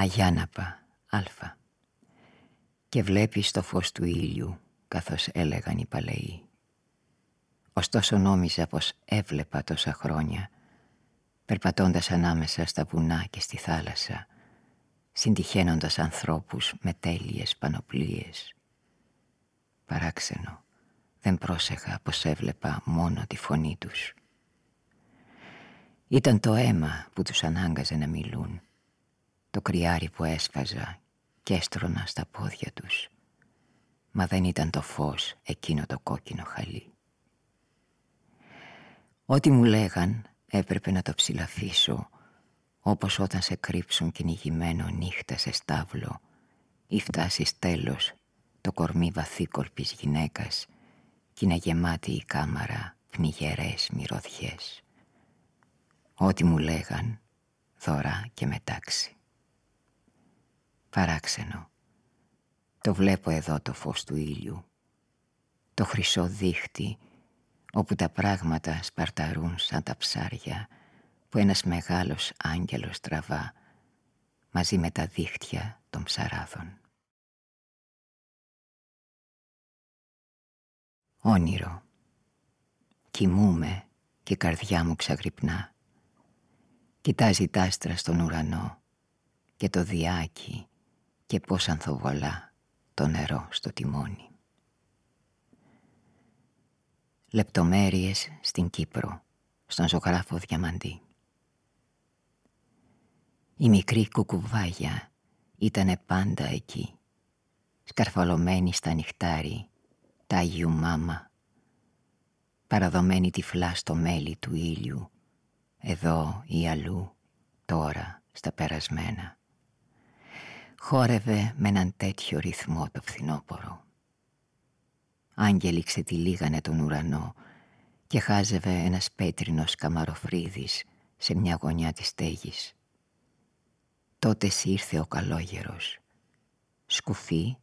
Αγιάναπα, αλφα. Και βλέπεις το φως του ήλιου, καθώς έλεγαν οι παλαιοί. Ωστόσο νόμιζα πως έβλεπα τόσα χρόνια, περπατώντας ανάμεσα στα βουνά και στη θάλασσα, συντυχαίνοντας ανθρώπους με τέλειες πανοπλίες. Παράξενο, δεν πρόσεχα πως έβλεπα μόνο τη φωνή τους. Ήταν το αίμα που τους ανάγκαζε να μιλούν, το κρυάρι που έσφαζα και έστρωνα στα πόδια τους, μα δεν ήταν το φως εκείνο το κόκκινο χαλί. Ό,τι μου λέγαν έπρεπε να το ψηλαφίσω όπως όταν σε κρύψουν κυνηγημένο νύχτα σε στάβλο ή φτάσεις τέλος το κορμί βαθύκολπης γυναίκας κι είναι γεμάτη η κάμαρα πνιγερές μυρωδιές. Ό,τι μου λέγαν δώρα και μετάξι. Παράξενο. Το βλέπω εδώ το φως του ήλιου. Το χρυσό δίχτυ όπου τα πράγματα σπαρταρούν σαν τα ψάρια που ένας μεγάλος άγγελος τραβά μαζί με τα δίχτυα των ψαράδων. Όνειρο. Κοιμούμαι και η καρδιά μου ξαγρυπνά. Κοιτάζει τα άστρα στον ουρανό και το διάκι και πώς ανθοβολά το νερό στο τιμόνι. Λεπτομέρειες στην Κύπρο, στον ζωγράφο Διαμαντή. Η μικρή κουκουβάγια ήτανε πάντα εκεί, σκαρφαλωμένη στα νυχτάρι, τα Αγίου Μάμα, παραδομένη τυφλά στο μέλι του ήλιου, εδώ ή αλλού, τώρα στα περασμένα. Χόρευε με έναν τέτοιο ρυθμό το φθινόπορο. Άγγελοι ξετυλίγανε τον ουρανό και χάζευε ένας πέτρινος καμαροφρίδης σε μια γωνιά της στέγης. Τότε ήρθε ο καλόγερος, σκουφί,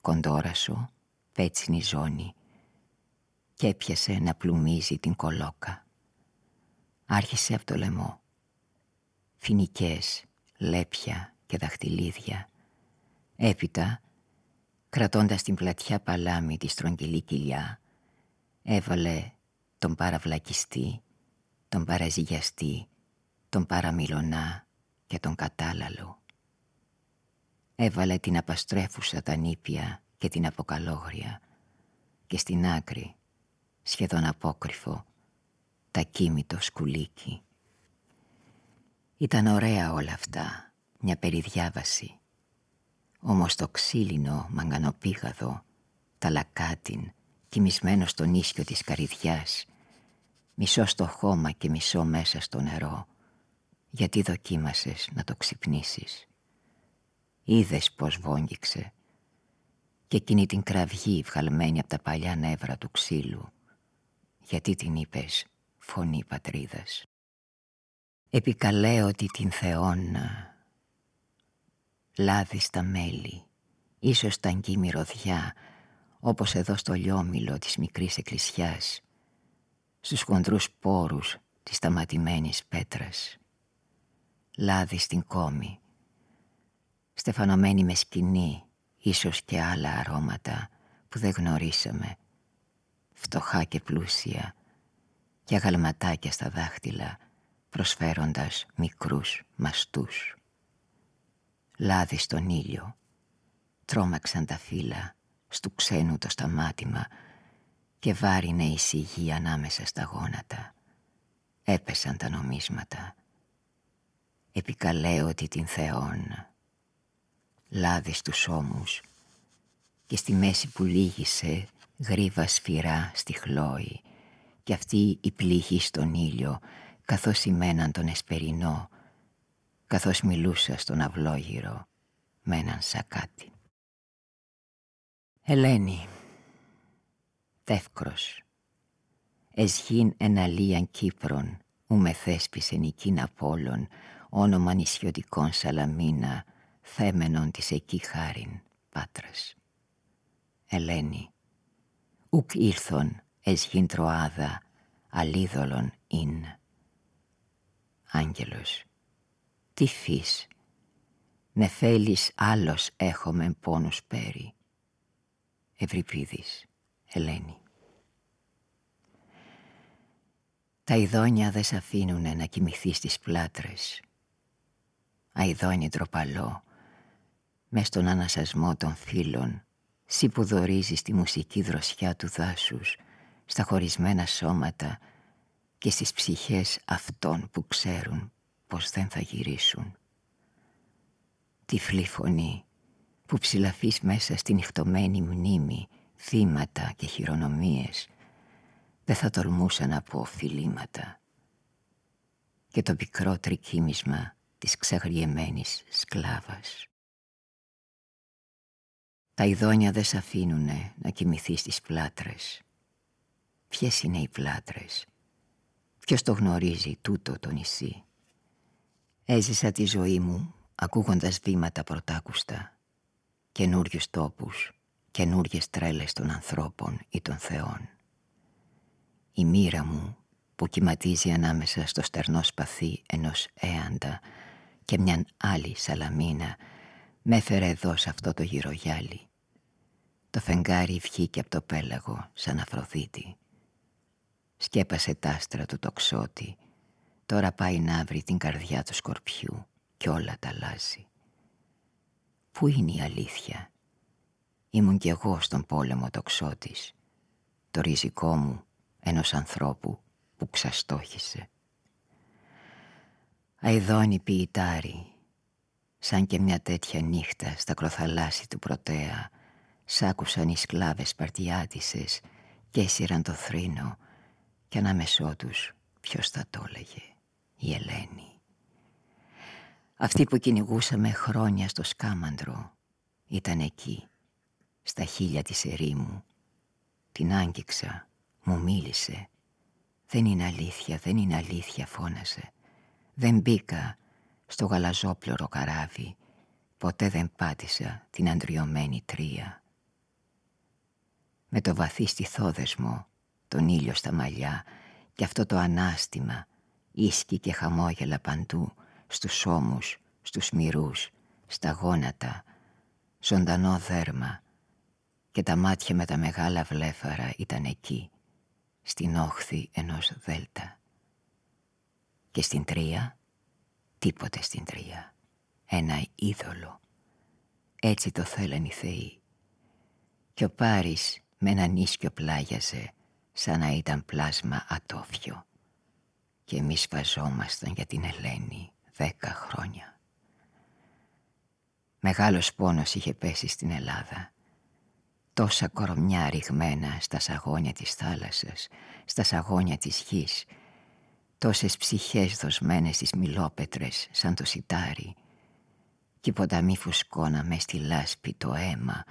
κοντόρασο, πέτσινη ζώνη και έπιασε να πλουμίζει την κολόκα. Άρχισε από το λαιμό. Φινικές, λέπια και δαχτυλίδια. Έπειτα, κρατώντας την πλατιά παλάμη τη στρογγυλή κοιλιά, έβαλε τον παραβλακιστή, τον παραζυγιαστή, τον παραμιλωνά και τον κατάλαλο. Έβαλε την απαστρέφουσα τα νήπια και την αποκαλόγρια και στην άκρη, σχεδόν απόκρυφο, τα κοίμητο σκουλίκι. Ήταν ωραία όλα αυτά, μια περιδιάβαση. Όμως το ξύλινο μαγκανοπήγαδο, τα λακάτιν, κοιμισμένο στον ίσιο της καρυδιάς, μισό στο χώμα και μισό μέσα στο νερό, γιατί δοκίμασες να το ξυπνήσεις. Είδες πως βόγγιξε και εκείνη την κραυγή βγαλμένη από τα παλιά νεύρα του ξύλου, γιατί την είπες φωνή πατρίδας. ότι την θεώνα λάδι στα μέλη, ίσως τα αγγεί μυρωδιά, όπως εδώ στο λιόμιλο της μικρής εκκλησιάς, στους χοντρούς πόρους της σταματημένης πέτρας. Λάδι στην κόμη, στεφανωμένη με σκηνή, ίσως και άλλα αρώματα που δεν γνωρίσαμε, φτωχά και πλούσια, και αγαλματάκια στα δάχτυλα, προσφέροντας μικρούς μαστούς λάδι στον ήλιο. Τρόμαξαν τα φύλλα στου ξένου το σταμάτημα και βάρινε η σιγή ανάμεσα στα γόνατα. Έπεσαν τα νομίσματα. ότι την Θεόν. Λάδι στους ώμους και στη μέση που λύγησε γρίβα σφυρά στη χλόη και αυτή η πληγή στον ήλιο καθώςημέναν τον εσπερινό καθώς μιλούσα στον αυλόγυρο με έναν σακάτι. Ελένη, τεύκρος, εσγήν εναλίαν Κύπρον, ου με θέσπισεν εκείνα Απόλλων, όνομα νησιωτικών Σαλαμίνα, θέμενον της εκεί χάριν, πάτρας. Ελένη, ουκ ήλθον εσγήν τροάδα, αλίδωλον ειν. Άγγελος, τι φύς, Νεφέλης άλλος έχομεν πόνους πέρι. Ευρυπίδης, Ελένη. Τα ειδόνια δεν σ' αφήνουνε να κοιμηθείς στις πλάτρες. Αιδόνι τροπαλό μες στον ανασασμό των φίλων Σύ που δορίζεις τη μουσική δροσιά του δάσους Στα χωρισμένα σώματα Και στις ψυχές αυτών που ξέρουν Πως δεν θα γυρίσουν Τυφλή φωνή που ψηλαφείς μέσα στην νυχτωμένη μνήμη Θύματα και χειρονομίες Δεν θα τολμούσα να πω φιλήματα Και το πικρό τρικύμισμα της ξαγριεμένης σκλάβας τα ειδόνια δεν σ' αφήνουνε να κοιμηθεί στις πλάτρες. Ποιες είναι οι πλάτρες, ποιος το γνωρίζει τούτο το νησί; Έζησα τη ζωή μου ακούγοντας βήματα πρωτάκουστα, καινούριους τόπους, καινούριες τρέλες των ανθρώπων ή των θεών. Η μοίρα μου που κυματίζει ανάμεσα στο στερνό σπαθί ενός έαντα και μιαν άλλη σαλαμίνα με έφερε εδώ σε αυτό το γυρογιάλι το φεγγάρι βγήκε από το πέλαγο σαν Αφροδίτη. Σκέπασε τ' άστρα του τοξότη. Τώρα πάει να βρει την καρδιά του σκορπιού κι όλα τα αλλάζει. Πού είναι η αλήθεια; Ήμουν κι εγώ στον πόλεμο τοξότης. Το ριζικό μου ενός ανθρώπου που ξαστόχησε. Αιδόνι ποιητάρι, σαν και μια τέτοια νύχτα στα κροθαλάσσι του πρωτέα Σ' άκουσαν οι σκλάβες παρτιάτισες και έσυραν το θρήνο και ανάμεσό τους ποιος θα το έλεγε, η Ελένη. Αυτή που κυνηγούσαμε χρόνια στο σκάμαντρο ήταν εκεί, στα χείλια της ερήμου. Την άγγιξα, μου μίλησε. Δεν είναι αλήθεια, δεν είναι αλήθεια φώνασε. Δεν μπήκα στο γαλαζόπλωρο καράβι, ποτέ δεν πάτησα την αντριωμένη τρία με το βαθύ στιθόδεσμο, τον ήλιο στα μαλλιά και αυτό το ανάστημα, ίσκη και χαμόγελα παντού, στους ώμους, στους μυρούς, στα γόνατα, ζωντανό δέρμα και τα μάτια με τα μεγάλα βλέφαρα ήταν εκεί, στην όχθη ενός δέλτα. Και στην τρία, τίποτε στην τρία, ένα είδωλο. Έτσι το θέλαν οι θεοί. Και ο Πάρης με ένα νίσκιο πλάγιαζε σαν να ήταν πλάσμα ατόφιο και εμείς βαζόμασταν για την Ελένη δέκα χρόνια. Μεγάλος πόνος είχε πέσει στην Ελλάδα. Τόσα κορομιά ρηγμένα στα σαγόνια της θάλασσας, στα σαγόνια της γης, τόσες ψυχές δοσμένες στις μιλόπετρες σαν το σιτάρι. Και οι ποταμοί φουσκώνα στη λάσπη το αίμα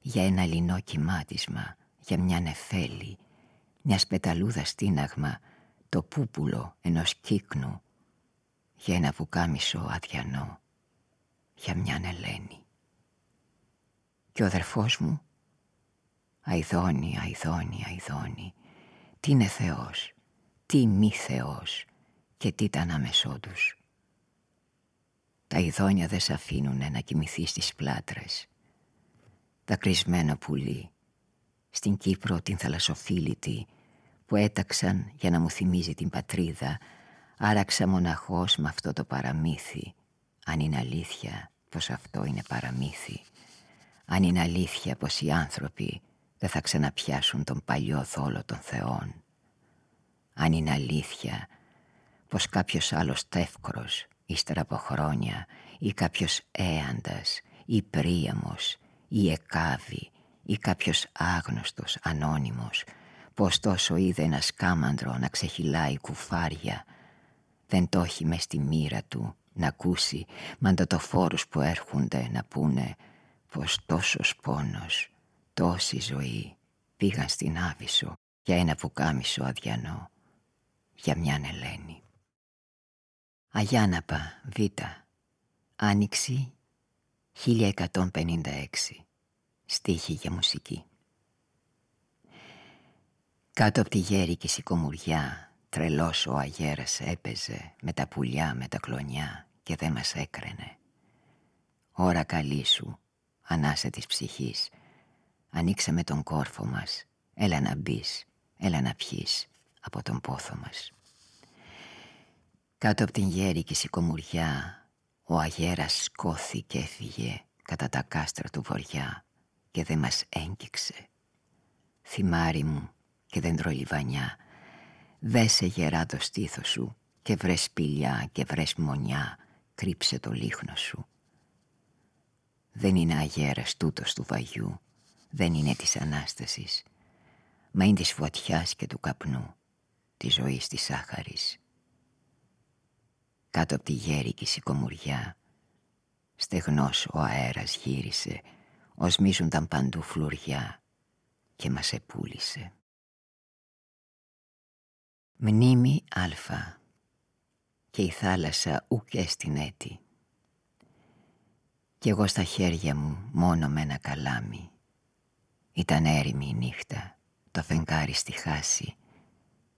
για ένα λινό κοιμάτισμα, για μια νεφέλη, μιας σπεταλούδα στίναγμα, το πούπουλο ενός κύκνου, για ένα βουκάμισο αδιανό, για μια Ελένη. Και ο αδερφός μου, αιδώνει, αιδώνει, αιδώνει, τι είναι Θεός, τι μη Θεός και τι ήταν ανάμεσό τους. Τα ειδόνια δεν σ' αφήνουνε να κοιμηθεί στις πλάτρες δακρυσμένο πουλί Στην Κύπρο την θαλασσοφίλητη Που έταξαν για να μου θυμίζει την πατρίδα Άραξα μοναχός με αυτό το παραμύθι. Αν είναι αλήθεια πως αυτό είναι παραμύθι. Αν είναι αλήθεια πως οι άνθρωποι Δεν θα ξαναπιάσουν τον παλιό δόλο των θεών. Αν είναι αλήθεια πως κάποιος άλλος τεύκρος Ύστερα από χρόνια Ή κάποιος έαντας Ή πρίαμος ή εκάβη ή κάποιος άγνωστος ανώνυμος πως τόσο είδε ένα σκάμαντρο να ξεχυλάει κουφάρια δεν το έχει μες στη μοίρα του να ακούσει μαντατοφόρους που έρχονται να πούνε πως τόσος πόνος, τόση ζωή πήγαν στην Άβυσσο για ένα πουκάμισο αδιανό, για μιαν Ελένη. Αγιάναπα, Β. Άνοιξη 1156 Στίχη για μουσική Κάτω από τη γέρικη σηκωμουριά Τρελός ο αγέρας έπαιζε Με τα πουλιά, με τα κλονιά Και δεν μας έκραινε. Ώρα καλή σου, ανάσα της ψυχής. Ανοίξαμε τον κόρφο μας. Έλα να μπεις, έλα να πιείς από τον πόθο μας. Κάτω από την γέρικη σηκωμουριά Ο αγέρας σκόθη και έφυγε Κατά τα κάστρα του βοριά Και δεν μας έγκυξε. Θυμάρι μου και δεντρολιβανιά Δέσε γερά το στήθος σου Και βρες σπηλιά και βρες μονιά Κρύψε το λίχνος σου. Δεν είναι αγέρας τούτος του βαγιού Δεν είναι της Ανάστασης Μα είναι της φωτιάς και του καπνού Της ζωής της σάχαρης Κάτω από τη γέρικη σηκωμουριά Στεγνός ο αέρας γύρισε Οσμίζονταν παντού φλουριά Και μας επούλησε Μνήμη αλφα Και η θάλασσα ουκ στην έτη. Κι εγώ στα χέρια μου μόνο με ένα καλάμι. Ήταν έρημη η νύχτα Το φεγγάρι στη χάση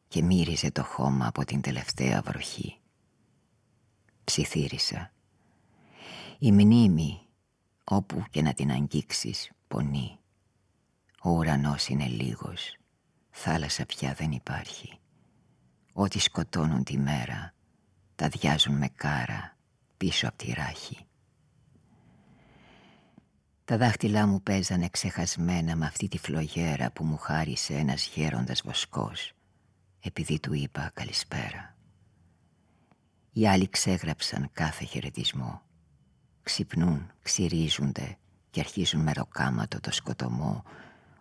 Και μύριζε το χώμα από την τελευταία βροχή. Ψιθύρισα. Η μνήμη όπου και να την αγγίξεις πονεί. Ο ουρανός είναι λίγος. Θάλασσα πια δεν υπάρχει Ό,τι σκοτώνουν τη μέρα Τα διάζουν με κάρα Πίσω από τη ράχη. Τα δάχτυλά μου παίζανε ξεχασμένα Με αυτή τη φλογέρα που μου χάρισε Ένας γέροντας βοσκός Επειδή του είπα καλησπέρα Οι άλλοι ξέγραψαν κάθε χαιρετισμό. Ξυπνούν, ξυρίζονται Και αρχίζουν με ροκάματο το σκοτωμό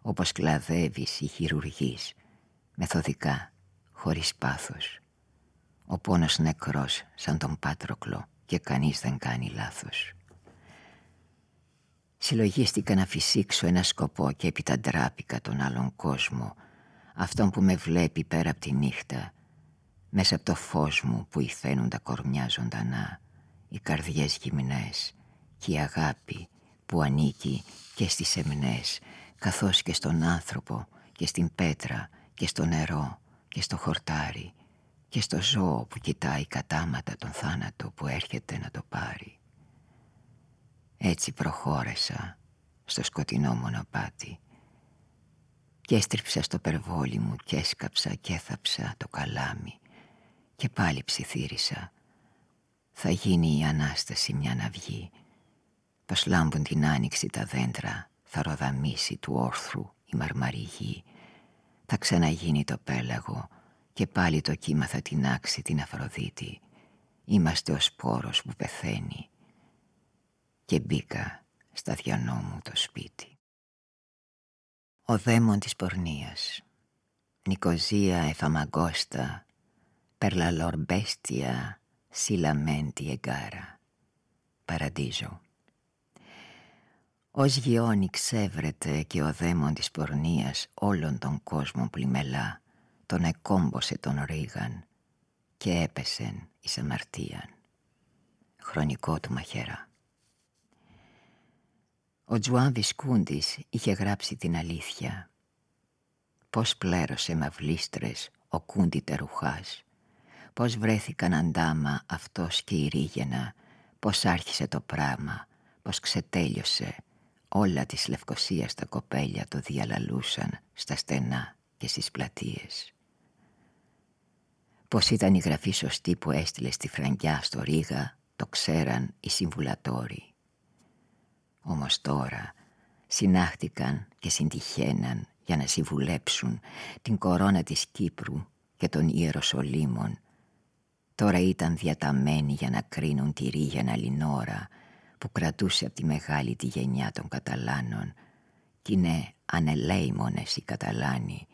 Όπως κλαδεύεις ή χειρουργείς Μεθοδικά χωρίς πάθος. Ο πόνος νεκρός σαν τον Πάτροκλο και κανείς δεν κάνει λάθος. Συλλογίστηκα να φυσήξω ένα σκοπό και έπειτα ντράπηκα τον άλλον κόσμο Αυτόν που με βλέπει πέρα από τη νύχτα Μέσα από το φως μου που υφαίνουν τα κορμιά ζωντανά Οι καρδιές γυμνές και η αγάπη που ανήκει και στις εμνές Καθώς και στον άνθρωπο και στην πέτρα και στο νερό και στο χορτάρι και στο ζώο που κοιτάει κατάματα τον θάνατο που έρχεται να το πάρει. Έτσι προχώρεσα στο σκοτεινό μονοπάτι και έστριψα στο περβόλι μου και έσκαψα και έθαψα το καλάμι και πάλι ψιθύρισα. Θα γίνει η Ανάσταση μια ναυγή πως λάμπουν την άνοιξη τα δέντρα θα ροδαμίσει του όρθρου η μαρμαριγή θα ξαναγίνει το πέλαγο και πάλι το κύμα θα τεινάξει την Αφροδίτη. Είμαστε ο σπόρος που πεθαίνει. Και μπήκα στα διανό μου το σπίτι. Ο δαίμον της πορνείας Νικοζία εφαμαγκώστα Περλαλόρ μπέστια Σιλαμέντι εγκάρα Παραντίζο ως γιόνι ξέβρεται και ο δαίμον της πορνείας όλων των κόσμων πλημελά τον εκόμπωσε τον ρίγαν και έπεσεν εις αμαρτίαν. Χρονικό του μαχαίρα. Ο Τζουάν Βισκούντης είχε γράψει την αλήθεια. Πώς πλέρωσε μαυλίστρες ο κούντι τερουχάς. Πώς βρέθηκαν αντάμα αυτός και η ρίγαινα. Πώς άρχισε το πράγμα. Πώς ξετέλειωσε Όλα της Λευκοσίας τα κοπέλια το διαλαλούσαν στα στενά και στις πλατείες. Πως ήταν η γραφή σωστή που έστειλε στη Φραγκιά στο Ρήγα το ξέραν οι συμβουλατόροι. Όμως τώρα συνάχτηκαν και συντυχαίναν για να συμβουλέψουν την κορώνα της Κύπρου και των Ιεροσολύμων. Τώρα ήταν διαταμένοι για να κρίνουν τη Ρήγαινα Λινόρα που κρατούσε από τη μεγάλη τη γενιά των Καταλάνων κι είναι ανελέημονες οι Καταλάνοι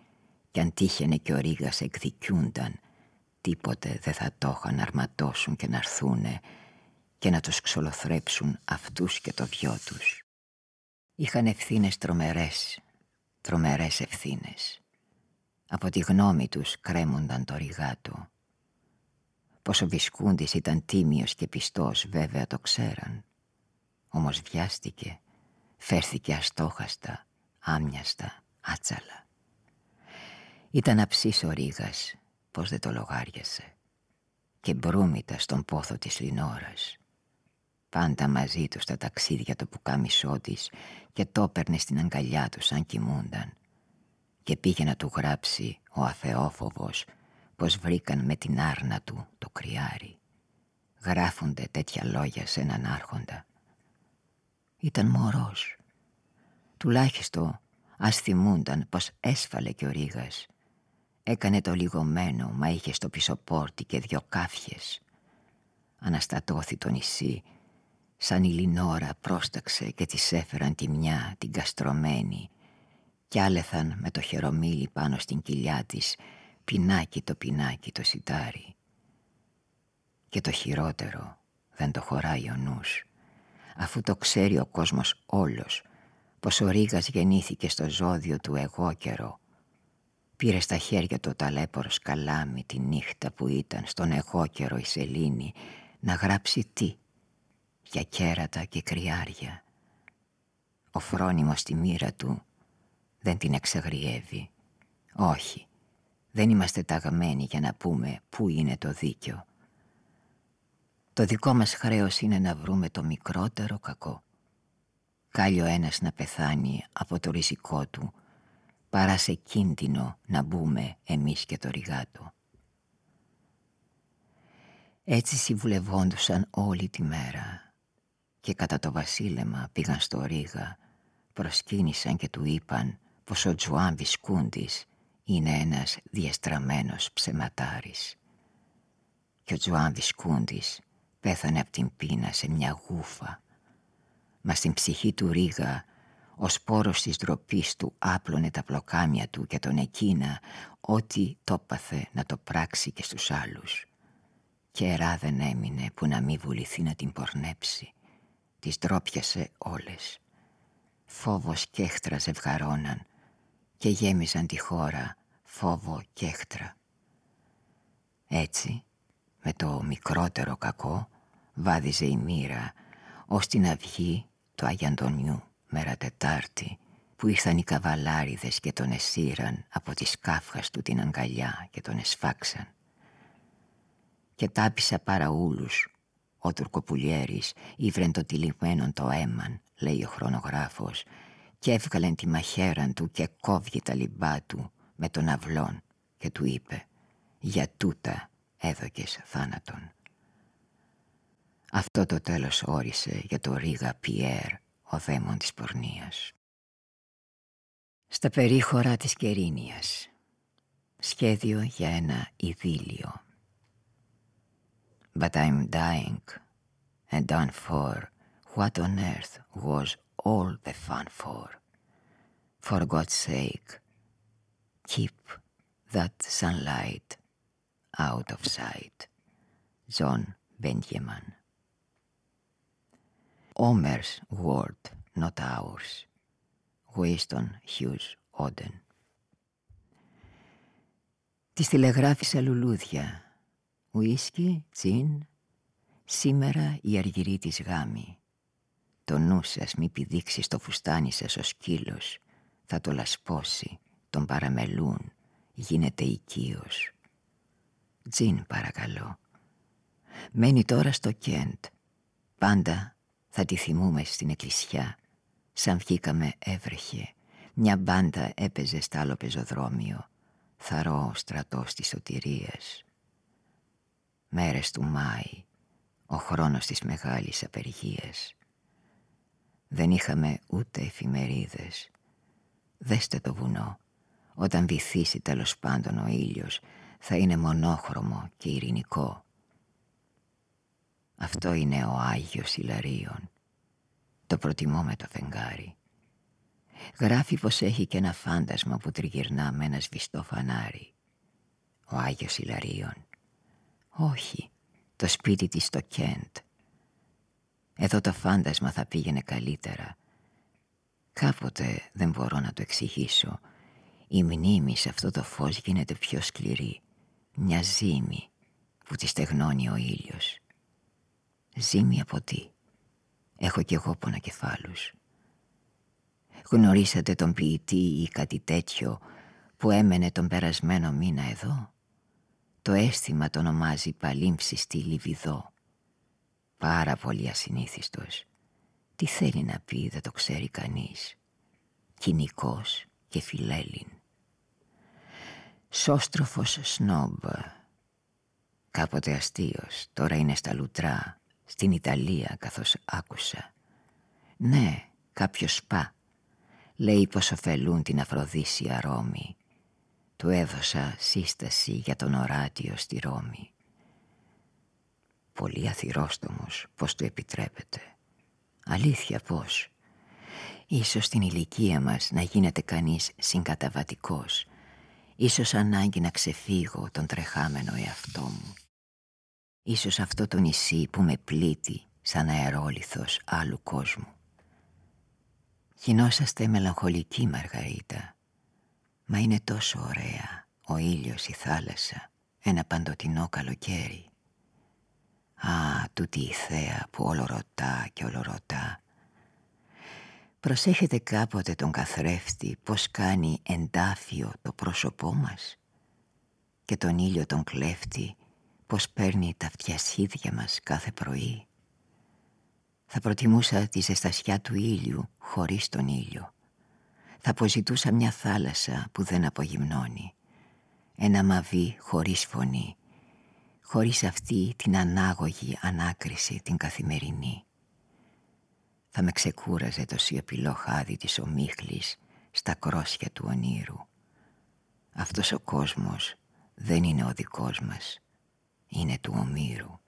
κι αν τύχαινε και ο Ρήγας εκδικιούνταν τίποτε δεν θα το είχαν να αρματώσουν και να έρθουνε και να τους ξολοθρέψουν αυτούς και το δυο τους. Είχαν ευθύνες τρομερές, τρομερές ευθύνες. Από τη γνώμη τους κρέμονταν το ρηγάτο. Πως ο Βισκούντης ήταν τίμιος και πιστός βέβαια το ξέραν. Όμως βιάστηκε, φέρθηκε αστόχαστα, άμοιαστα, άτσαλα. Ήταν αψής ο Ρήγας, πως δεν το λογάριασε και μπρούμητα στον πόθο της Λινόρας. πάντα μαζί του στα ταξίδια το πουκάμισό της και το έπαιρνε στην αγκαλιά του σαν κοιμούνταν και πήγε να του γράψει ο αθεόφοβος πως βρήκαν με την άρνα του το κρυάρι. Γράφονται τέτοια λόγια σε έναν άρχοντα. Ήταν μωρός. Τουλάχιστον ας θυμούνταν πως έσφαλε και ο Ρήγας. Έκανε το λιγωμένο μα είχε στο πισωπόρτι και δυο κάφιες. Αναστατώθη το νησί σαν η Λινόρα πρόσταξε και της έφεραν τη μια την καστρωμένη κι άλεθαν με το χερομίλι πάνω στην κοιλιά της πινάκι το πινάκι το σιτάρι. Και το χειρότερο δεν το χωράει ο νους, αφού το ξέρει ο κόσμος όλος, πως ο Ρήγας γεννήθηκε στο ζώδιο του εγώ καιρό. Πήρε στα χέρια του ταλέπορος σκαλάμι τη νύχτα που ήταν στον εγώ καιρό η σελήνη να γράψει τι, για κέρατα και κρυάρια. Ο φρόνιμος στη μοίρα του δεν την εξαγριεύει. Όχι, δεν είμαστε ταγμένοι για να πούμε πού είναι το δίκιο. Το δικό μας χρέος είναι να βρούμε το μικρότερο κακό. Κάλλιο ένας να πεθάνει από το ριζικό του παρά σε κίνδυνο να μπούμε εμείς και το ριγάτο. Έτσι συμβουλευόντουσαν όλη τη μέρα και κατά το βασίλεμα πήγαν στο Ρίγα, προσκύνησαν και του είπαν πως ο Τζουάν Βισκούντης είναι ένας διαστραμμένος ψεματάρης. Και ο Τζουάν Βισκούντης πέθανε από την πείνα σε μια γούφα. Μα στην ψυχή του Ρίγα ο σπόρος της ντροπής του άπλωνε τα πλοκάμια του και τον εκείνα ό,τι το πάθε να το πράξει και στους άλλους. Και ερά δεν έμεινε που να μην βουληθεί να την πορνέψει. Τις ντρόπιασε όλες. Φόβος και έχτρα ζευγαρώναν και γέμιζαν τη χώρα φόβο και έχτρα. Έτσι, με το μικρότερο κακό, βάδιζε η μοίρα ως την αυγή του Αγιαντονιού μέρα Τετάρτη που ήρθαν οι καβαλάριδες και τον εσύραν από τις κάφχας του την αγκαλιά και τον εσφάξαν. Και τάπησα παραούλους ο Τουρκοπουλιέρης ήβρεν το τυλιγμένον το έμαν, λέει ο χρονογράφος, και έβγαλεν τη μαχαίραν του και κόβει τα λιμπά του με τον αυλόν και του είπε «Για τούτα έδωκες θάνατον». Αυτό το τέλος όρισε για το Ρίγα Πιέρ, ο δαίμον της πορνείας. Στα περίχωρα της Κερίνιας Σχέδιο για ένα ειδήλιο But I'm dying and done for what on earth was all the fun for. For God's sake, keep that sunlight out of sight. John Benjamin. Homer's word, not ours. Winston Hughes Oden. Της τηλεγράφησα λουλούδια. Ουίσκι, τσιν, σήμερα η αργυρή της γάμη. Το νου σας μη πηδήξει στο φουστάνι σας ο σκύλος, θα το λασπώσει, τον παραμελούν, γίνεται οικείος. Τζιν παρακαλώ. Μένει τώρα στο Κέντ. Πάντα θα τη θυμούμε στην εκκλησιά. Σαν βγήκαμε έβρεχε. Μια μπάντα έπαιζε στ' άλλο πεζοδρόμιο. Θαρό στρατός της σωτηρίας. Μέρες του Μάη, ο χρόνος της μεγάλης απεργίας. Δεν είχαμε ούτε εφημερίδες. Δέστε το βουνό. Όταν βυθίσει τέλος πάντων ο ήλιος θα είναι μονόχρωμο και ειρηνικό. Αυτό είναι ο Άγιος Ιλαρίων. Το προτιμώ με το φεγγάρι. Γράφει πως έχει και ένα φάντασμα που τριγυρνά με ένα σβηστό φανάρι. Ο Άγιος Ιλαρίων. Όχι, το σπίτι της στο Κέντ. Εδώ το φάντασμα θα πήγαινε καλύτερα. Κάποτε δεν μπορώ να το εξηγήσω. Η μνήμη σε αυτό το φως γίνεται πιο σκληρή. Μια ζύμη που τη στεγνώνει ο ήλιος. Ζύμη από τι. Έχω κι εγώ πονακεφάλους. Γνωρίσατε τον ποιητή ή κάτι τέτοιο που έμενε τον περασμένο μήνα εδώ; Το αίσθημα το ονομάζει παλίμψη στη Λιβιδό. πάρα πολύ ασυνήθιστος. Τι θέλει να πει δεν το ξέρει κανείς. Κοινικός και φιλέλλην. Σώστροφος σνόμπ. Κάποτε αστείος, τώρα είναι στα λουτρά, στην Ιταλία καθώς άκουσα. Ναι, κάποιος σπά. Λέει πως ωφελούν την Αφροδίσια Ρώμη. Του έδωσα σύσταση για τον οράτιο στη Ρώμη. Πολύ αθυρόστομος πως του επιτρέπεται. Αλήθεια πως. Ίσως στην ηλικία μας να γίνεται κανείς συγκαταβατικός. Ίσως ανάγκη να ξεφύγω τον τρεχάμενο εαυτό μου. Ίσως αυτό το νησί που με πλήττει σαν αερόλιθος άλλου κόσμου. Γινόσαστε μελαγχολική Μαργαρίτα. Μα είναι τόσο ωραία ο ήλιος η θάλασσα Ένα παντοτινό καλοκαίρι. Α, τούτη η θέα που όλο ρωτά και όλο ρωτά. Προσέχετε κάποτε τον καθρέφτη πως κάνει εντάφιο το πρόσωπό μας Και τον ήλιο τον κλέφτη πως παίρνει τα φτιασίδια μας κάθε πρωί θα προτιμούσα τη ζεστασιά του ήλιου χωρίς τον ήλιο. Θα αποζητούσα μια θάλασσα που δεν απογυμνώνει. Ένα μαβί χωρίς φωνή. Χωρίς αυτή την ανάγωγη ανάκριση την καθημερινή. Θα με ξεκούραζε το σιωπηλό χάδι της ομίχλης στα κρόσια του ονείρου. Αυτός ο κόσμος δεν είναι ο δικός μας. Είναι του ομήρου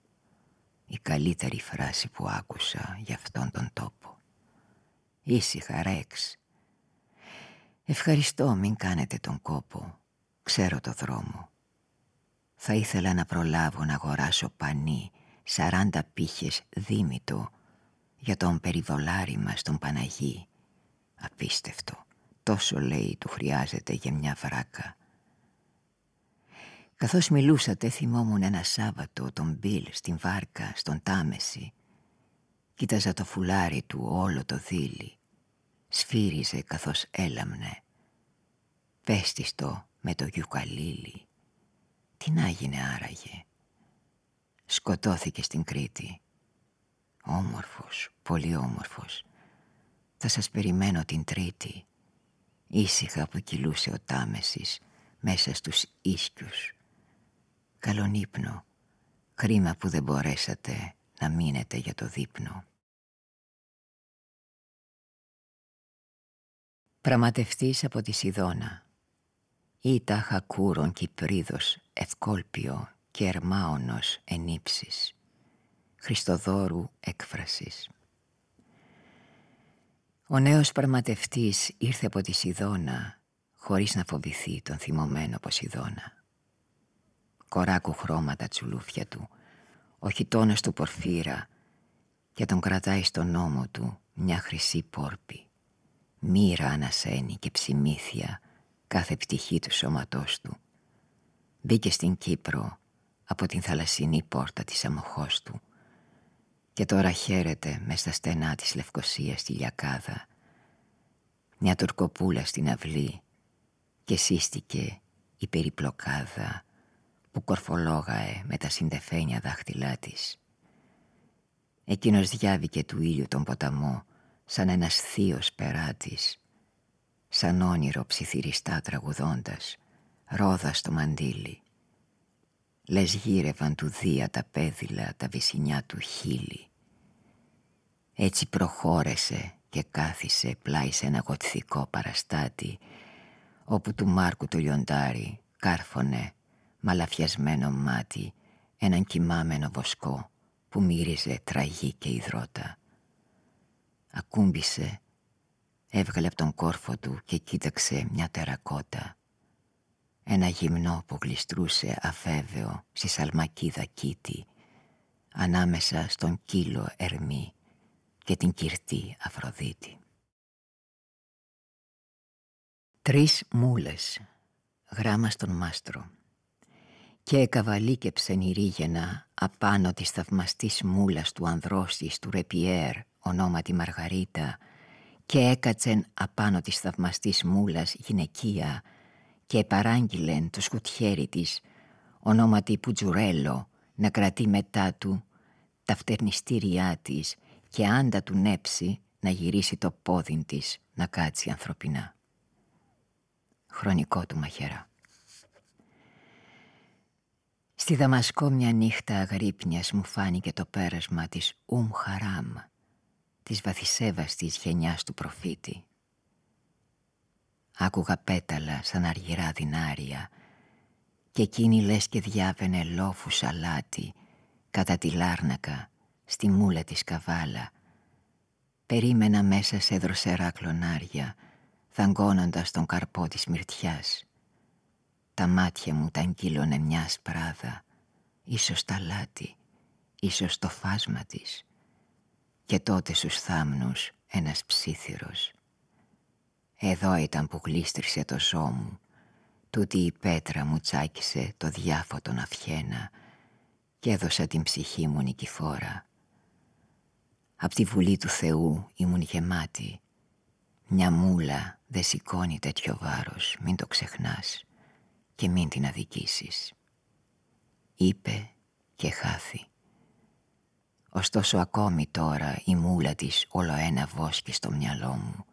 η καλύτερη φράση που άκουσα για αυτόν τον τόπο. Ήσυχα Ρέξ. Ευχαριστώ μην κάνετε τον κόπο. Ξέρω το δρόμο. Θα ήθελα να προλάβω να αγοράσω πανί σαράντα πύχες δίμητο για τον περιβολάρι μας τον Παναγί. Απίστευτο. Τόσο λέει του χρειάζεται για μια βράκα. Καθώς μιλούσατε θυμόμουν ένα Σάββατο τον Μπιλ στην βάρκα στον Τάμεση. Κοίταζα το φουλάρι του όλο το δίλη Σφύριζε καθώς έλαμνε. Πέστιστο με το γιουκαλίλι Τι να γίνει άραγε Σκοτώθηκε στην Κρήτη. Όμορφος, πολύ όμορφος. Θα σας περιμένω την Τρίτη Ήσυχα που κυλούσε ο Τάμεσης Μέσα στους ίσκιους Καλόν ύπνο. Κρίμα που δεν μπορέσατε να μείνετε για το δείπνο. Πραγματευτής από τη Σιδώνα ή τάχα κούρον Κυπρίδος ευκόλπιο και ερμάωνος ενύψης Χριστοδόρου έκφρασης Ο νέος πραγματευτής ήρθε από τη Σιδώνα χωρίς να φοβηθεί τον θυμωμένο Ποσειδώνα κοράκου χρώματα τσουλούφια του, ο χιτώνας του πορφύρα και τον κρατάει στον νόμο του μια χρυσή πόρπη. Μοίρα ανασένει και ψημίθια κάθε πτυχή του σώματός του. Μπήκε στην Κύπρο από την θαλασσινή πόρτα της αμοχώς του και τώρα χαίρεται μες στα στενά της Λευκοσίας στη Λιακάδα μια τουρκοπούλα στην αυλή και σύστηκε η περιπλοκάδα που κορφολόγαε με τα συντεφένια δάχτυλά της. Εκείνος διάβηκε του ήλιου τον ποταμό σαν ένας θείος περάτης, σαν όνειρο ψιθυριστά τραγουδώντας, ρόδα στο μαντίλι. Λες γύρευαν του Δία τα πέδιλα, τα βυσινιά του χείλη. Έτσι προχώρεσε και κάθισε πλάι σε ένα γοτθικό παραστάτη, όπου του Μάρκου του λιοντάρι κάρφωνε μαλαφιασμένο μάτι έναν κοιμάμενο βοσκό που μύριζε τραγή και υδρότα. Ακούμπησε, έβγαλε από τον κόρφο του και κοίταξε μια τερακότα. Ένα γυμνό που γλιστρούσε αφέβαιο στη σαλμακίδα κήτη ανάμεσα στον κύλο Ερμή και την κυρτή Αφροδίτη. Τρεις μούλες, γράμμα στον μάστρο και εκαβαλίκεψεν η ρίγαινα απάνω της θαυμαστής μούλας του ανδρός της του Ρεπιέρ ονόματι Μαργαρίτα και έκατσεν απάνω της θαυμαστής μούλας γυναικεία και παράγγειλεν το σκουτιέρι της ονόματι Πουτζουρέλο να κρατεί μετά του τα φτερνιστήριά της και άντα του νέψει να γυρίσει το πόδι της να κάτσει ανθρωπινά. Χρονικό του μαχαίρα. Στη Δαμασκό μια νύχτα αγρύπνιας μου φάνηκε το πέρασμα της Ουμ Χαράμ, της βαθισέβαστης γενιάς του προφήτη. Άκουγα πέταλα σαν αργυρά δινάρια και εκείνη λες και διάβαινε λόφου σαλάτι κατά τη Λάρνακα στη μούλα της καβάλα. Περίμενα μέσα σε δροσερά κλονάρια δαγκώνοντας τον καρπό της μυρτιάς. Τα μάτια μου τα αγγείλωνε μια σπράδα, ίσως τα λάτι, ίσως το φάσμα της. Και τότε στους θάμνους ένας ψήθυρος. Εδώ ήταν που γλίστρισε το ζώο μου, τούτη η πέτρα μου τσάκισε το διάφωτο να φιένα και έδωσα την ψυχή μου νικηφόρα. Απ' τη βουλή του Θεού ήμουν γεμάτη. Μια μούλα δεν σηκώνει τέτοιο βάρος, μην το ξεχνάς και μην την αδικήσεις. Είπε και χάθη. Ωστόσο ακόμη τώρα η μούλα της όλο ένα βόσκει στο μυαλό μου,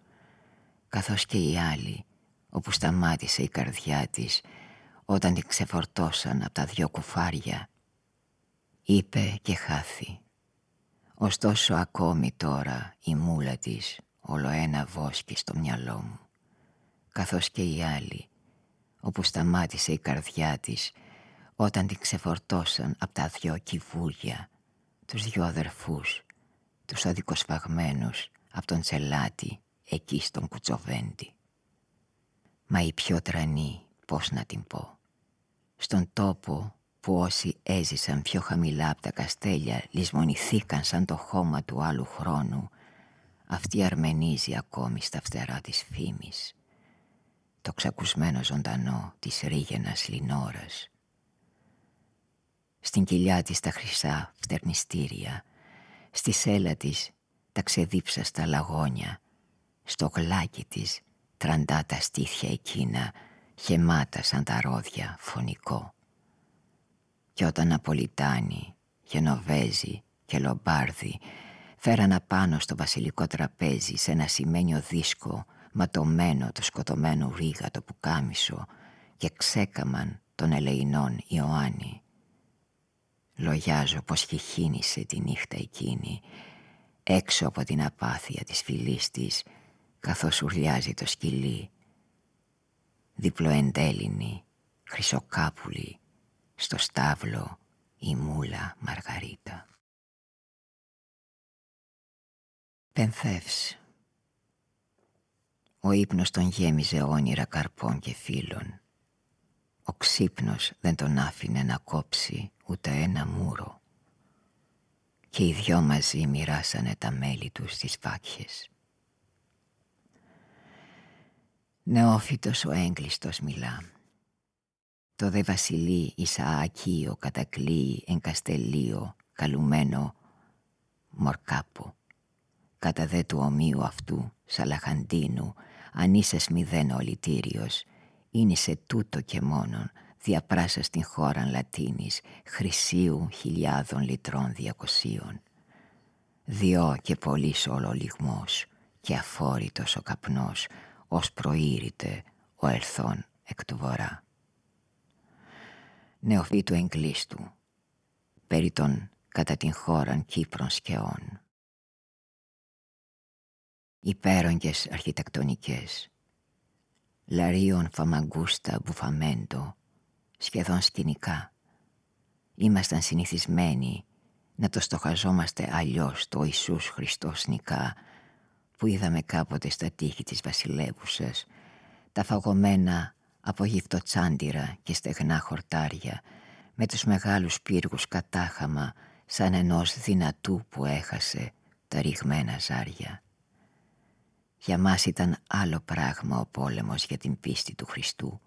καθώς και οι άλλοι, όπου σταμάτησε η καρδιά της όταν την ξεφορτώσαν από τα δυο κουφάρια. Είπε και χάθη. Ωστόσο ακόμη τώρα η μούλα της όλο ένα βόσκει στο μυαλό μου, καθώς και οι άλλοι, όπου σταμάτησε η καρδιά της όταν την ξεφορτώσαν από τα δυο κυβούλια, τους δυο αδερφούς, τους αδικοσφαγμένους από τον τσελάτη εκεί στον κουτσοβέντη. Μα η πιο τρανή, πώς να την πω, στον τόπο που όσοι έζησαν πιο χαμηλά από τα καστέλια λησμονηθήκαν σαν το χώμα του άλλου χρόνου, αυτή αρμενίζει ακόμη στα φτερά της φήμης το ξακουσμένο ζωντανό της ρίγενας λινόρας. Στην κοιλιά της τα χρυσά φτερνιστήρια, στη σέλα της τα ξεδίψαστα λαγόνια, στο γλάκι της τραντά τα στήθια εκείνα, γεμάτα σαν τα ρόδια φωνικό. Κι όταν Απολιτάνοι, Γενοβέζοι και Λομπάρδοι φέραν απάνω στο βασιλικό τραπέζι σε ένα σημαίνιο δίσκο ματωμένο το σκοτωμένο ρίγα το πουκάμισο και ξέκαμαν τον ελεηνών Ιωάννη. Λογιάζω πως χειχήνησε τη νύχτα εκείνη έξω από την απάθεια της φυλής της καθώς ουρλιάζει το σκυλί διπλοεντέλινη, χρυσοκάπουλη στο στάβλο η μούλα Μαργαρίτα. Πενθεύς ο ύπνος τον γέμιζε όνειρα καρπών και φίλων. Ο ξύπνος δεν τον άφηνε να κόψει ούτε ένα μούρο. Και οι δυο μαζί μοιράσανε τα μέλη τους στις φάκιες. Νεόφυτος ο έγκλειστος μιλά. Το δε βασιλεί Ισαακίο κατακλείει εν καστελίο καλουμένο μορκάπο. Κατά δε του ομοίου αυτού Σαλαχαντίνου αν είσαι μηδέν ολιτήριος, είναι σε τούτο και μόνον διαπράσα στην χώρα Λατίνης χρυσίου χιλιάδων λιτρών διακοσίων. Διό και πολύ όλο λιγμός και αφόρητος ο καπνός ως προήρητε ο ερθόν εκ του βορρά. Νεοφύτου εγκλήστου, περί των κατά την χώραν Κύπρων σκεών υπέρογγες αρχιτεκτονικές. Λαρίων φαμαγκούστα μπουφαμέντο, σχεδόν σκηνικά. Ήμασταν συνηθισμένοι να το στοχαζόμαστε αλλιώς το Ιησούς Χριστός νικά που είδαμε κάποτε στα τείχη της βασιλεύουσας, τα φαγωμένα από γυφτοτσάντιρα και στεγνά χορτάρια με τους μεγάλους πύργους κατάχαμα σαν ενός δυνατού που έχασε τα ρηγμένα ζάρια. Για μας ήταν άλλο πράγμα ο πόλεμος για την πίστη του Χριστού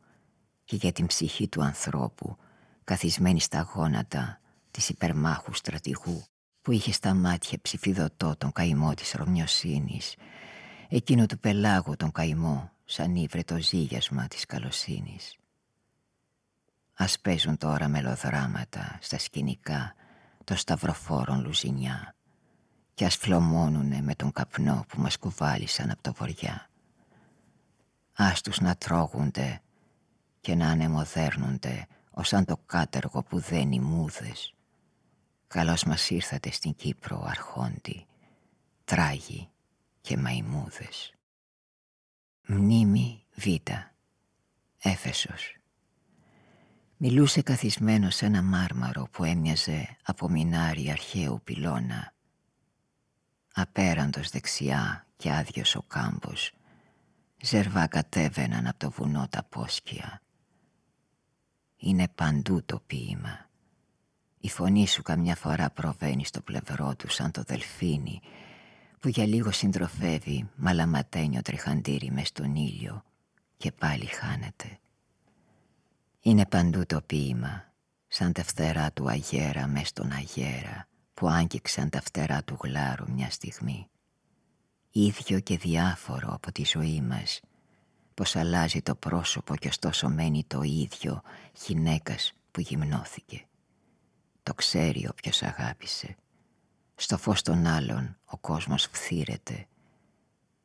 και για την ψυχή του ανθρώπου καθισμένη στα γόνατα της υπερμάχου στρατηγού που είχε στα μάτια ψηφιδωτό τον καημό της Ρωμιοσύνης εκείνο του πελάγου τον καημό σαν ήβρε το ζήγιασμα της καλοσύνης. Ας παίζουν τώρα μελοδράματα στα σκηνικά το σταυροφόρον λουζινιά κι ας φλωμώνουνε με τον καπνό που μας κουβάλισαν από το βοριά. Ας τους να τρώγονται και να ανεμοδέρνονται ως αν το κάτεργο που δένει μούδες. Καλώς μας ήρθατε στην Κύπρο αρχόντι, τράγοι και μαϊμούδες. Μνήμη Β. Έφεσος. Μιλούσε καθισμένος σε ένα μάρμαρο που έμοιαζε από μινάρι αρχαίου πυλώνα. Απέραντος δεξιά και άδειος ο κάμπος, ζερβά κατέβαιναν από το βουνό τα πόσκια. Είναι παντού το ποίημα. Η φωνή σου καμιά φορά προβαίνει στο πλευρό του σαν το δελφίνι που για λίγο συντροφεύει μαλαματένιο τριχαντήρι μες στον ήλιο και πάλι χάνεται. Είναι παντού το ποίημα, σαν τα φτερά του αγέρα μες στον αγέρα που άγγιξαν τα φτερά του γλάρου μια στιγμή. Ίδιο και διάφορο από τη ζωή μας, πως αλλάζει το πρόσωπο και ωστόσο μένει το ίδιο γυναίκας που γυμνώθηκε. Το ξέρει όποιος αγάπησε. Στο φως των άλλων ο κόσμος φθήρεται.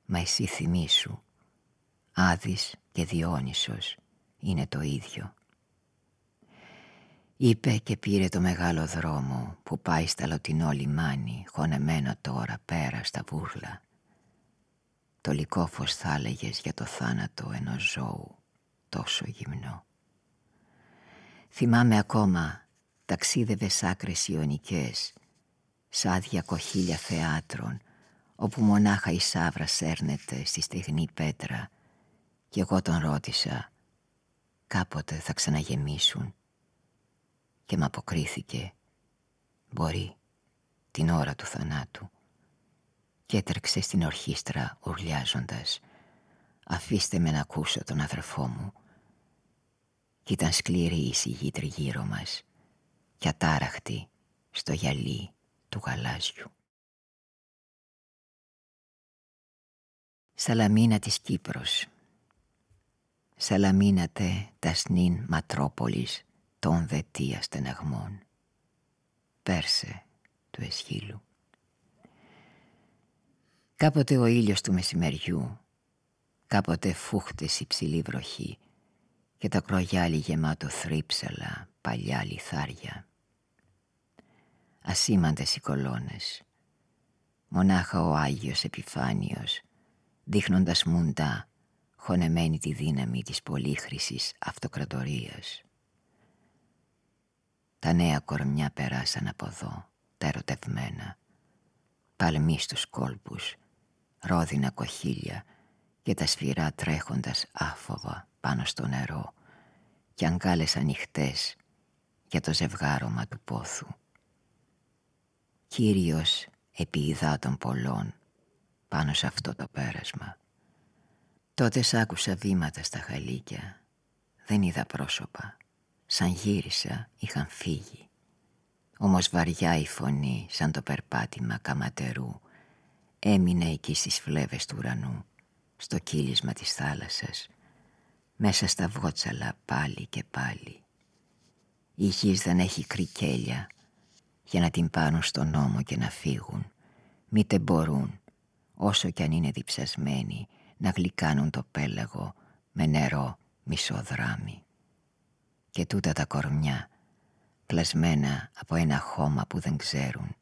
Μα εσύ θυμήσου, Άδης και Διόνυσος είναι το ίδιο. Είπε και πήρε το μεγάλο δρόμο που πάει στα λοτινό λιμάνι χωνεμένο τώρα πέρα στα βούρλα. Το λικόφος θα έλεγες για το θάνατο ενός ζώου τόσο γυμνό. Θυμάμαι ακόμα ταξίδευες σ' άκρες ιονικές, σ' άδεια κοχύλια θεάτρων, όπου μονάχα η σάβρα σέρνεται στη στεγνή πέτρα και εγώ τον ρώτησα κάποτε θα ξαναγεμίσουν και μ' αποκρίθηκε. Μπορεί την ώρα του θανάτου και έτρεξε στην ορχήστρα ουρλιάζοντας. Αφήστε με να ακούσω τον αδερφό μου κι ήταν σκληρή η σιγή τριγύρω μας και ατάραχτη στο γυαλί του γαλάζιου. Σαλαμίνα της Κύπρος Σαλαμίνατε τας σνήν ματρόπολης των δετία στεναγμών. Πέρσε του εσχύλου. Κάποτε ο ήλιος του μεσημεριού Κάποτε φούχτες υψηλή βροχή Και το κρογιάλι γεμάτο θρύψαλα παλιά λιθάρια. Ασήμαντες οι κολόνες. Μονάχα ο Άγιος Επιφάνιος δείχνοντας μουντά χωνεμένη τη δύναμη της πολύχρησης αυτοκρατορίας τα νέα κορμιά περάσαν από εδώ τα ερωτευμένα παλμοί στους κόλπους ρόδινα κοχύλια και τα σφυρά τρέχοντας άφοβα πάνω στο νερό και αγκάλες ανοιχτές για το ζευγάρωμα του πόθου. Κύριος επί υδάτων πολλών πάνω σε αυτό το πέρασμα. Τότε σ' άκουσα βήματα στα χαλίκια, δεν είδα πρόσωπα, σαν γύρισα είχαν φύγει. Όμως βαριά η φωνή σαν το περπάτημα καματερού έμεινε εκεί στις φλέβες του ουρανού, στο κύλισμα της θάλασσας, μέσα στα βότσαλα πάλι και πάλι. Η γης δεν έχει κρικέλια για να την πάρουν στον νόμο και να φύγουν. Μήτε μπορούν, όσο κι αν είναι διψασμένοι, να γλυκάνουν το πέλαγο με νερό μισοδράμι. Και τούτα τα κορμιά, πλασμένα από ένα χώμα που δεν ξέρουν,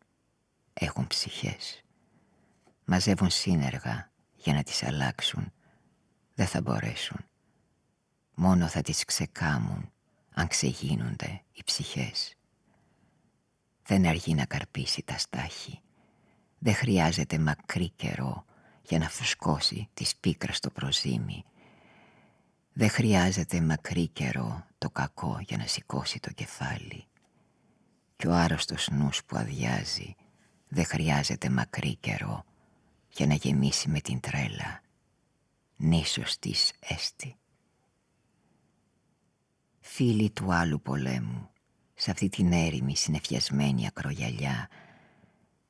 έχουν ψυχές. Μαζεύουν σύνεργα για να τις αλλάξουν. Δεν θα μπορέσουν. Μόνο θα τις ξεκάμουν αν ξεγίνονται οι ψυχές. Δεν αργεί να καρπίσει τα στάχη. Δεν χρειάζεται μακρύ καιρό για να φουσκώσει τη πίκρα στο προζύμι. Δεν χρειάζεται μακρύ καιρό το κακό για να σηκώσει το κεφάλι. Και ο άρρωστος νους που αδειάζει δεν χρειάζεται μακρύ καιρό για να γεμίσει με την τρέλα. Νήσος της έστη. Φίλοι του άλλου πολέμου σε αυτή την έρημη συνεφιασμένη ακρογιαλιά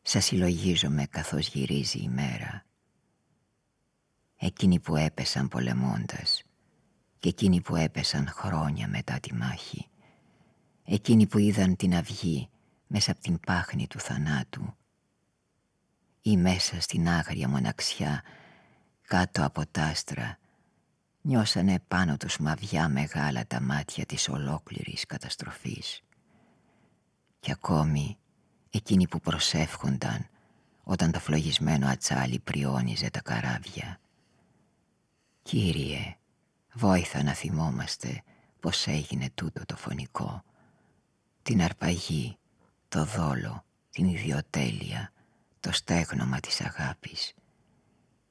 Σας συλλογίζομαι καθώς γυρίζει η μέρα Εκείνοι που έπεσαν πολεμώντας Και εκείνοι που έπεσαν χρόνια μετά τη μάχη Εκείνοι που είδαν την αυγή μέσα από την πάχνη του θανάτου ή μέσα στην άγρια μοναξιά κάτω από τα άστρα νιώσανε πάνω τους μαβιά μεγάλα τα μάτια της ολόκληρης καταστροφής. Και ακόμη εκείνοι που προσεύχονταν όταν το φλογισμένο ατσάλι πριόνιζε τα καράβια. Κύριε, βόηθα να θυμόμαστε πως έγινε τούτο το φωνικό. Την αρπαγή, το δόλο, την ιδιοτέλεια, το στέγνομα της αγάπης.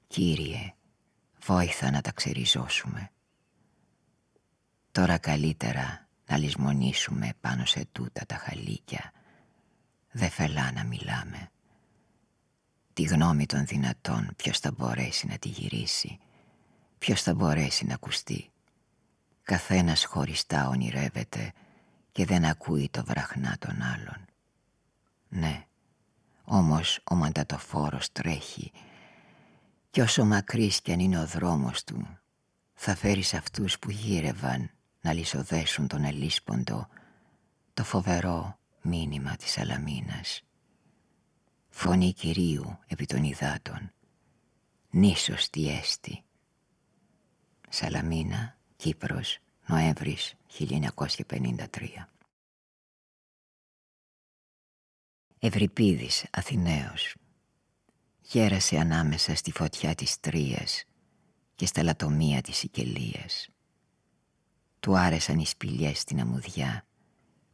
Κύριε, βόηθα να τα ξεριζώσουμε. Τώρα καλύτερα να λησμονήσουμε πάνω σε τούτα τα χαλίκια. Δε φελά να μιλάμε. Τη γνώμη των δυνατών ποιος θα μπορέσει να τη γυρίσει, ποιος θα μπορέσει να ακουστεί; Καθένας χωριστά ονειρεύεται και δεν ακούει το βραχνά των άλλων. Ναι, όμως ο μαντατοφόρος τρέχει κι όσο μακρύς κι αν είναι ο δρόμος του θα φέρει σε αυτούς που γύρευαν να λισοδέσουν τον ελίσποντο το φοβερό μήνυμα της Αλαμίνας. Φωνή Κυρίου επί των υδάτων. Νήσος τι έστι. Σαλαμίνα, Κύπρος, Νοέμβρης 1953. Ευρυπίδης, Αθηναίος. Γέρασε ανάμεσα στη φωτιά της Τρίας και στα λατομεία της Σικελίας. Του άρεσαν οι σπηλιές στην αμμουδιά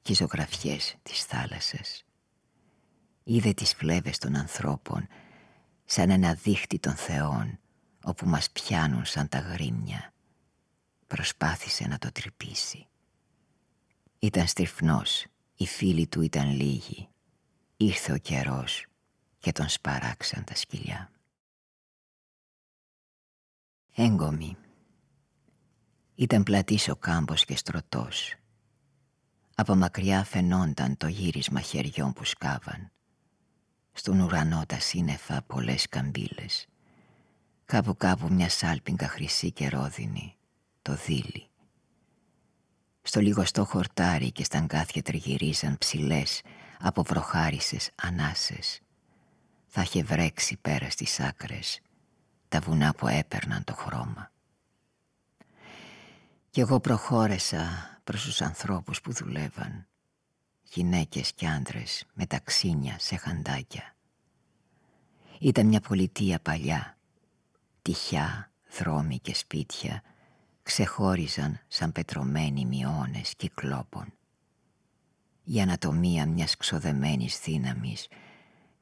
και οι ζωγραφιές της θάλασσας. Είδε τις φλέβες των ανθρώπων σαν ένα δίχτυ των θεών όπου μας πιάνουν σαν τα γρήμια. Προσπάθησε να το τρυπήσει. Ήταν στριφνός, οι φίλοι του ήταν λίγοι. Ήρθε ο καιρός και τον σπαράξαν τα σκυλιά. Έγκομη. Ήταν πλατής ο κάμπος και στρωτός. Από μακριά φαινόταν το γύρισμα χεριών που σκάβαν. Στον ουρανό τα σύννεφα πολλές καμπύλες. Κάπου κάπου μια σάλπιγγα χρυσή και ρόδινη, το δίλη. Στο λιγοστό χορτάρι και στα αγκάθια τριγυρίζαν ψηλές από βροχάρισες ανάσες. Θα είχε βρέξει πέρα στις άκρες τα βουνά που έπαιρναν το χρώμα. Κι εγώ προχώρεσα προς τους ανθρώπους που δουλεύαν γυναίκες και άντρες με ταξίνια σε χαντάκια. Ήταν μια πολιτεία παλιά, τυχιά, δρόμοι και σπίτια ξεχώριζαν σαν πετρωμένοι μειώνες κυκλόπων. Η ανατομία μιας ξοδεμένης δύναμης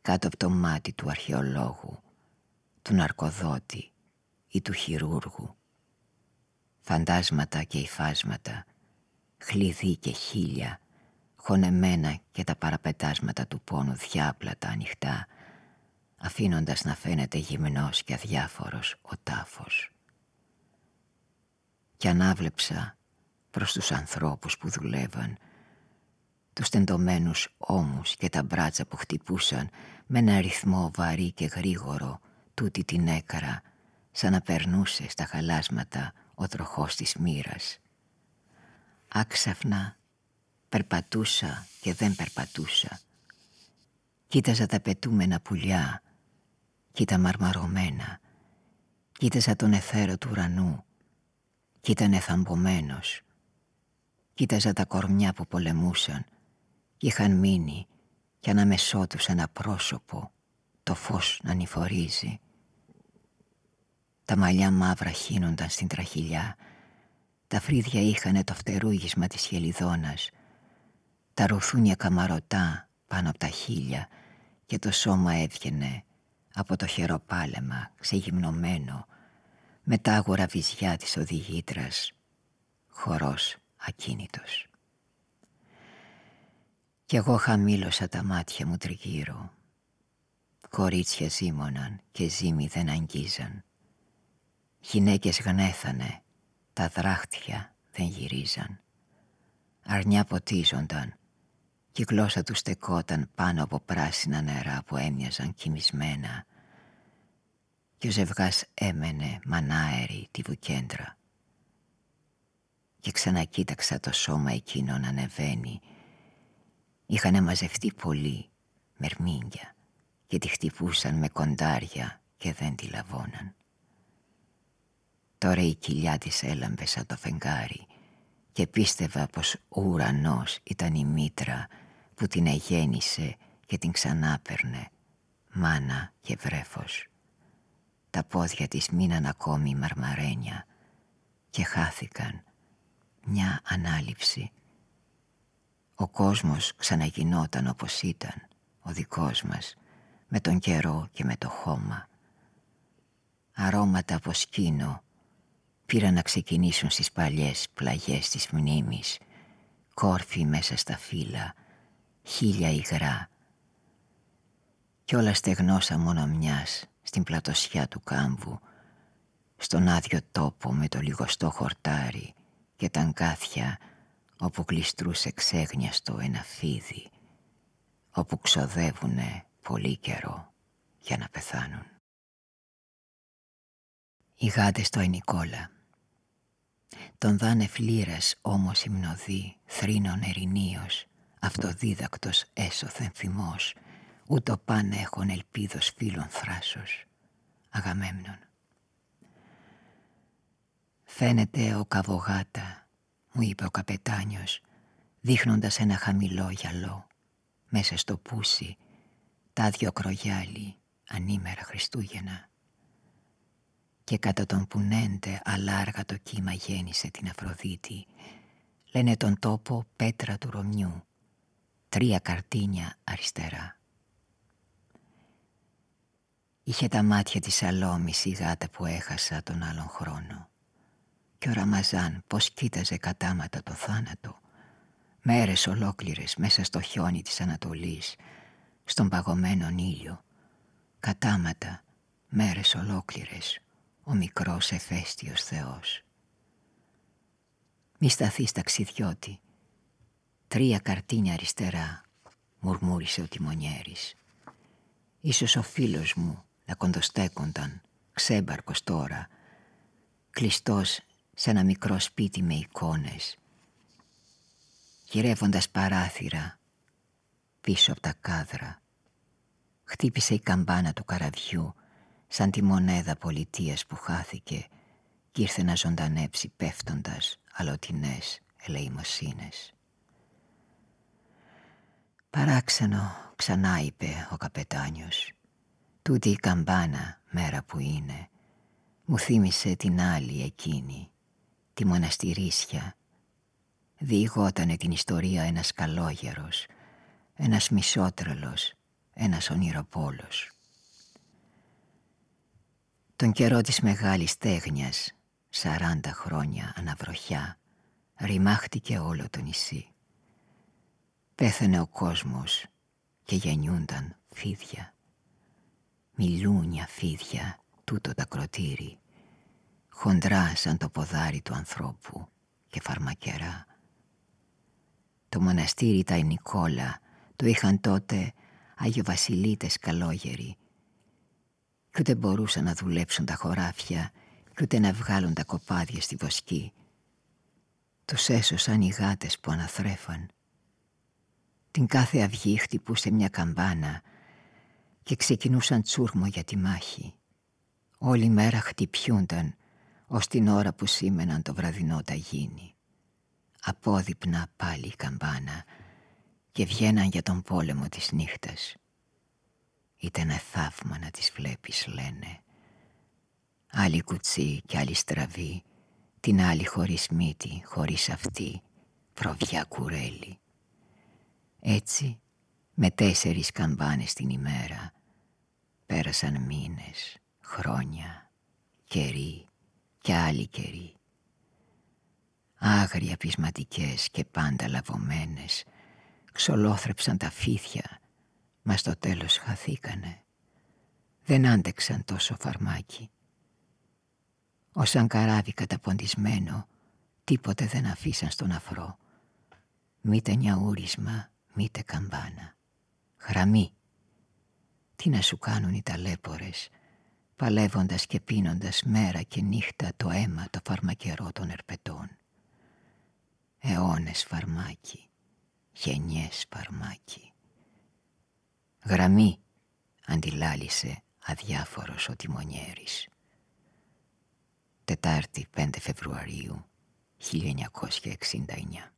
κάτω από το μάτι του αρχαιολόγου, του ναρκοδότη ή του χειρούργου. Φαντάσματα και υφάσματα, χλειδί και χίλια χωνεμένα και τα παραπετάσματα του πόνου διάπλατα ανοιχτά, αφήνοντας να φαίνεται γυμνός και αδιάφορος ο τάφος. Κι ανάβλεψα προς τους ανθρώπους που δουλεύαν, τους τεντωμένους ώμους και τα μπράτσα που χτυπούσαν με ένα ρυθμό βαρύ και γρήγορο τούτη την έκαρα, σαν να περνούσε στα χαλάσματα ο τροχός της μοίρας. Άξαφνα Περπατούσα και δεν περπατούσα. Κοίταζα τα πετούμενα πουλιά, κοίτα μαρμαρωμένα. Κοίταζα τον εθέρο του ουρανού, κι ήταν εθαμπομένος. Κοίταζα τα κορμιά που πολεμούσαν κι είχαν μείνει κι ανάμεσό τους ένα πρόσωπο, το φως να νηφορίζει. Τα μαλλιά μαύρα χύνονταν στην τραχυλιά, τα φρύδια είχανε το φτερούγισμα της χελιδόνας τα ρουθούνια καμαρωτά πάνω από τα χείλια και το σώμα έβγαινε από το χεροπάλεμα ξεγυμνωμένο με τα άγορα βυζιά της οδηγήτρας χορός ακίνητος. Κι εγώ χαμήλωσα τα μάτια μου τριγύρω. Κορίτσια ζήμωναν και ζύμοι δεν αγγίζαν. Γυναίκες γνέθανε, τα δράχτια δεν γυρίζαν. Αρνιά ποτίζονταν και η γλώσσα του στεκόταν πάνω από πράσινα νερά που έμοιαζαν κοιμισμένα. Και ο ζευγάς έμενε μανάερη τη βουκέντρα. Και ξανακοίταξα το σώμα εκείνο να ανεβαίνει. Είχαν μαζευτεί πολλοί, μερμήγκια, και τη χτυπούσαν με κοντάρια και δεν τη λαβώναν. Τώρα η κοιλιά της έλαμπε σαν το φεγγάρι και πίστευα πως ο ουρανός ήταν η μήτρα που την εγέννησε και την ξανάπερνε, μάνα και βρέφος. Τα πόδια της μείναν ακόμη μαρμαρένια και χάθηκαν μια ανάληψη. Ο κόσμος ξαναγινόταν όπως ήταν, ο δικός μας, με τον καιρό και με το χώμα. Αρώματα από σκήνο πήραν να ξεκινήσουν στις παλιές πλαγιές της μνήμης, κόρφη μέσα στα φύλλα, χίλια υγρά. Κι όλα στεγνώσα μόνο μιας στην πλατοσιά του κάμβου, στον άδειο τόπο με το λιγοστό χορτάρι και τα αγκάθια όπου κλειστρούσε ξέγνιαστο ένα φίδι, όπου ξοδεύουνε πολύ καιρό για να πεθάνουν. Οι γάτες στο Ενικόλα Τον δάνε φλήρας όμως υμνοδί θρήνων ερηνίος Αυτοδίδακτος έσωθεν θυμός. Ούτω πάνε έχουν ελπίδος φίλων θράσος. Αγαμέμνων Φαίνεται ο καβογάτα Μου είπε ο καπετάνιος Δείχνοντας ένα χαμηλό γυαλό. Μέσα στο πούσι Τα δυο κρογιάλι Ανήμερα Χριστούγεννα. Και κατά τον πουνέντε αλάργα το κύμα γέννησε την Αφροδίτη. Λένε τον τόπο πέτρα του Ρωμιού, τρία καρτίνια αριστερά. Είχε τα μάτια της αλόμης η γάτα που έχασα τον άλλον χρόνο. Και ο Ραμαζάν πως κοίταζε κατάματα το θάνατο, μέρες ολόκληρες μέσα στο χιόνι της Ανατολής, στον παγωμένο ήλιο, κατάματα, μέρες ολόκληρες ο μικρός εφέστιος Θεός. Μη σταθείς ταξιδιώτη, τρία καρτίνια αριστερά, μουρμούρισε ο τιμονιέρης. Ίσως ο φίλος μου να κοντοστέκονταν, ξέμπαρκος τώρα, κλειστός σε ένα μικρό σπίτι με εικόνες, γυρεύοντας παράθυρα πίσω από τα κάδρα. Χτύπησε η καμπάνα του καραβιού σαν τη μονέδα πολιτείας που χάθηκε κι ήρθε να ζωντανέψει πέφτοντας αλωτινές ελεημοσύνες. Παράξενο ξανά είπε ο καπετάνιος. Τούτη η καμπάνα μέρα που είναι Μου θύμισε την άλλη εκείνη Τη μοναστηρίσια. Διηγότανε την ιστορία ένας καλόγερος Ένας μισότρελος Ένας ονειροπόλος. Τον καιρό της μεγάλης τέγνιας, σαράντα χρόνια αναβροχιά, ρημάχτηκε όλο το νησί. Πέθανε ο κόσμος και γεννιούνταν φίδια. Μιλούνια φίδια τούτο τα κροτήρι, χοντρά σαν το ποδάρι του ανθρώπου και φαρμακερά. Το μοναστήρι τα Νικόλα το είχαν τότε Άγιο Βασιλίτες καλόγεροι κι ούτε μπορούσαν να δουλέψουν τα χωράφια κι ούτε να βγάλουν τα κοπάδια στη βοσκή. Τους έσωσαν οι γάτες που αναθρέφαν. Την κάθε αυγή χτυπούσε μια καμπάνα και ξεκινούσαν τσούρμο για τη μάχη. Όλη μέρα χτυπιούνταν ως την ώρα που σήμαιναν το βραδινό γίνει. Απόδειπνα πάλι η καμπάνα και βγαίναν για τον πόλεμο της νύχτας. Ήταν θαύμα να τις βλέπεις λένε Άλλη κουτσί και άλλη στραβή Την άλλη χωρίς μύτη, χωρίς αυτή Προβιά κουρέλι Έτσι με τέσσερις καμπάνες την ημέρα Πέρασαν μήνες, χρόνια, καιροί και άλλοι καιροί Άγρια πεισματικές και πάντα λαβωμένες Ξολόθρεψαν τα φίδια Μας στο τέλος χαθήκανε. Δεν άντεξαν τόσο φαρμάκι. Ο σαν καράβι καταποντισμένο, τίποτε δεν αφήσαν στον αφρό. Μήτε νιαούρισμα, μήτε καμπάνα. Γραμμή. Τι να σου κάνουν οι ταλέπορες, παλεύοντας και πίνοντας μέρα και νύχτα το αίμα το φαρμακερό των ερπετών. Αιώνες φαρμάκι, γενιές παρμάκι. Γραμμή αντιλάλησε αδιάφορος ο τιμονιέρης. Τετάρτη 5 Φεβρουαρίου 1969